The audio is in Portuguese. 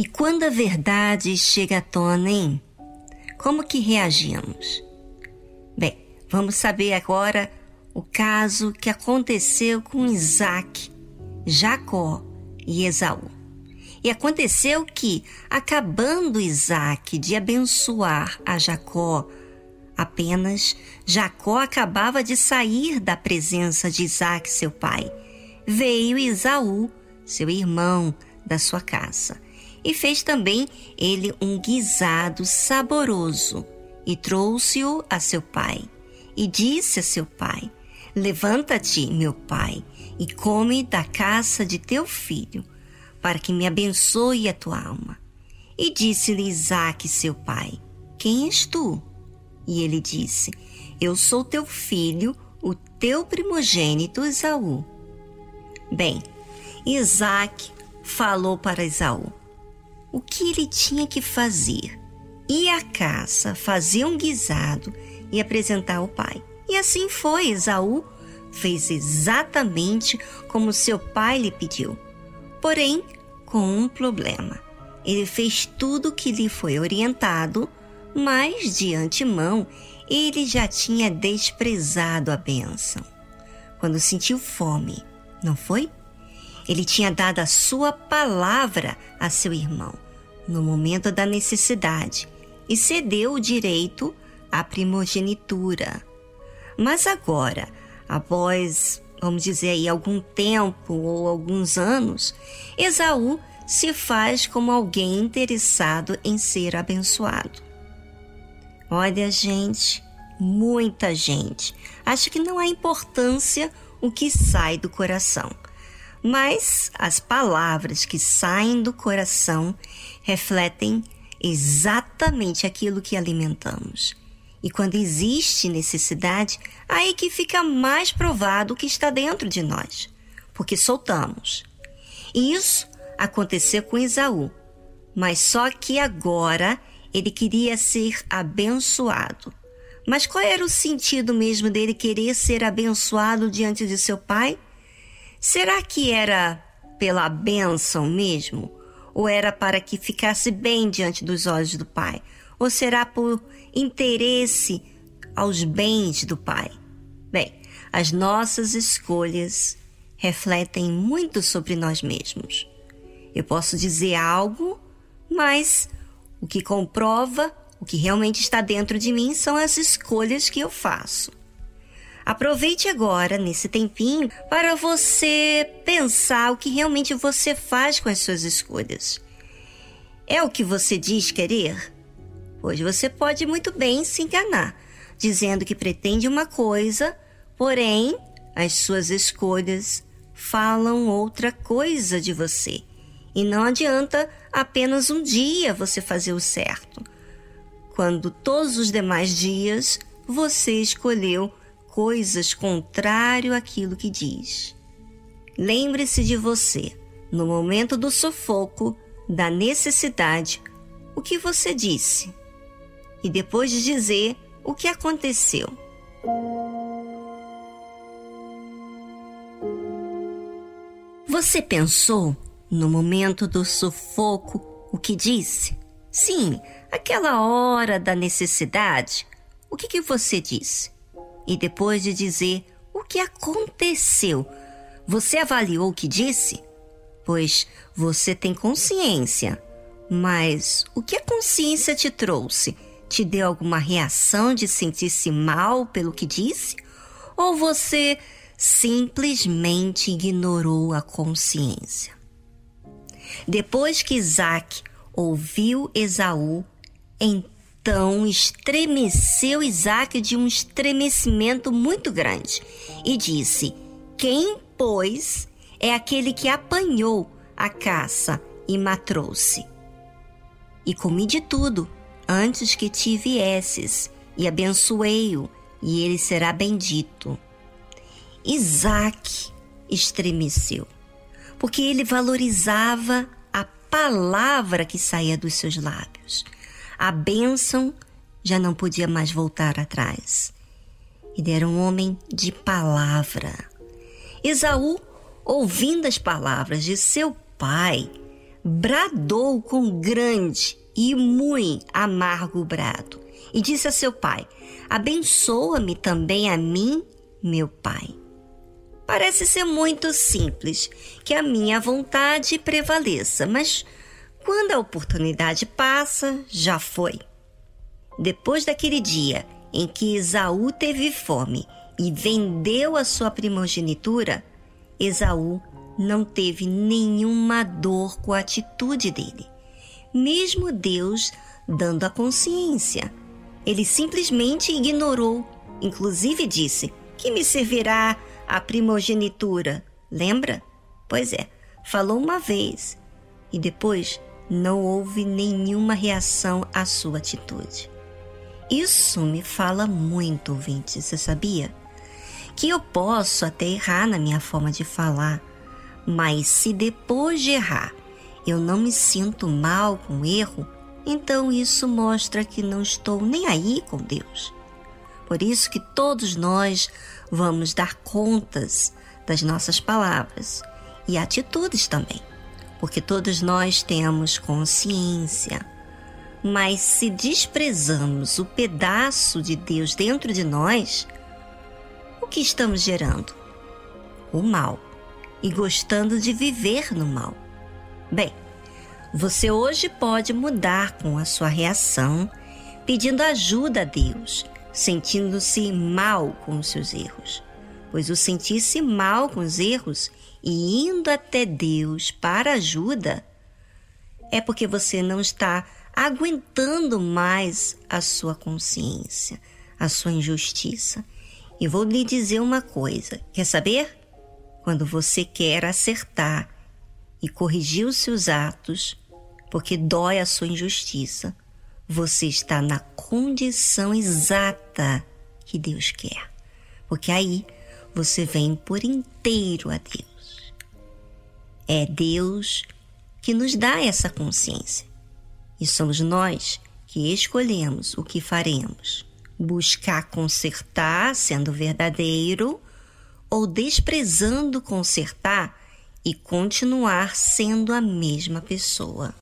E quando a verdade chega à tona, hein? Como que reagimos? Bem, vamos saber agora o caso que aconteceu com Isaac, Jacó e Esaú. E aconteceu que, acabando Isaac de abençoar a Jacó, apenas Jacó acabava de sair da presença de Isaac, seu pai. Veio Esaú, seu irmão, da sua casa, e fez também ele um guisado saboroso, e trouxe-o a seu pai. E disse a seu pai: Levanta-te, meu pai, e come da caça de teu filho, para que me abençoe a tua alma. E disse-lhe Isaque, seu pai: Quem és tu? E ele disse: Eu sou teu filho, o teu primogênito Esaú. Bem, Isaac falou para Esaú o que ele tinha que fazer. Ir à caça, fazer um guisado e apresentar ao pai. E assim foi, Esaú fez exatamente como seu pai lhe pediu. Porém, com um problema. Ele fez tudo o que lhe foi orientado, mas de antemão ele já tinha desprezado a bênção. Quando sentiu fome, não foi? Ele tinha dado a sua palavra a seu irmão no momento da necessidade e cedeu o direito à primogenitura. Mas agora, após, vamos dizer aí, algum tempo ou alguns anos, Esaú se faz como alguém interessado em ser abençoado. Olha, gente, muita gente acha que não há importância o que sai do coração. Mas as palavras que saem do coração refletem exatamente aquilo que alimentamos. E quando existe necessidade, aí que fica mais provado o que está dentro de nós, porque soltamos. E isso aconteceu com Esaú, mas só que agora ele queria ser abençoado. Mas qual era o sentido mesmo dele querer ser abençoado diante de seu pai? Será que era pela bênção mesmo? Ou era para que ficasse bem diante dos olhos do pai? Ou será por interesse aos bens do pai? Bem, as nossas escolhas refletem muito sobre nós mesmos. Eu posso dizer algo, mas o que comprova o que realmente está dentro de mim são as escolhas que eu faço. Aproveite agora, nesse tempinho, para você pensar o que realmente você faz com as suas escolhas. É o que você diz querer? Pois você pode muito bem se enganar, dizendo que pretende uma coisa, porém as suas escolhas falam outra coisa de você. E não adianta apenas um dia você fazer o certo, quando todos os demais dias você escolheu coisas contrário àquilo que diz. Lembre-se de você, no momento do sufoco, da necessidade, o que você disse, e depois de dizer o que aconteceu. Você pensou, no momento do sufoco, o que disse? Sim, aquela hora da necessidade. O que, que você disse? E depois de dizer o que aconteceu, você avaliou o que disse? Pois você tem consciência. Mas o que a consciência te trouxe? Te deu alguma reação de sentir-se mal pelo que disse? Ou você simplesmente ignorou a consciência? Depois que Isaac ouviu Esaú, então estremeceu Isaac de um estremecimento muito grande e disse: Quem, pois, é aquele que apanhou a caça e matrou-se? E comi de tudo antes que te viesses, e abençoei-o, e ele será bendito. Isaac estremeceu, porque ele valorizava palavra que saía dos seus lábios. A bênção já não podia mais voltar atrás. Ele era um homem de palavra. Esaú, ouvindo as palavras de seu pai, bradou com grande e muito amargo brado e disse a seu pai: Abençoa-me também a mim, meu pai. Parece ser muito simples, que a minha vontade prevaleça, mas quando a oportunidade passa, já foi. Depois daquele dia em que Esaú teve fome e vendeu a sua primogenitura, Esaú não teve nenhuma dor com a atitude dele, mesmo Deus dando a consciência. Ele simplesmente ignorou, inclusive disse: Que me servirá a primogenitura? Lembra? Pois é, falou uma vez e depois não houve nenhuma reação à sua atitude. Isso me fala muito, ouvinte, você sabia? Que eu posso até errar na minha forma de falar, mas se depois de errar eu não me sinto mal com o erro, então isso mostra que não estou nem aí com Deus. Por isso que todos nós vamos dar contas das nossas palavras e atitudes também, porque todos nós temos consciência mas se desprezamos o pedaço de Deus dentro de nós, o que estamos gerando? O mal. E gostando de viver no mal. Bem, você hoje pode mudar com a sua reação, pedindo ajuda a Deus, sentindo-se mal com os seus erros. Pois o sentir-se mal com os erros e indo até Deus para ajuda é porque você não está aguentando mais a sua consciência, a sua injustiça. E vou lhe dizer uma coisa: quer saber? Quando você quer acertar e corrigir os seus atos, porque dói a sua injustiça, você está na condição exata que Deus quer. Porque aí você vem por inteiro a Deus. É Deus que nos dá essa consciência. E somos nós que escolhemos o que faremos: buscar consertar, sendo verdadeiro, ou desprezando consertar e continuar sendo a mesma pessoa.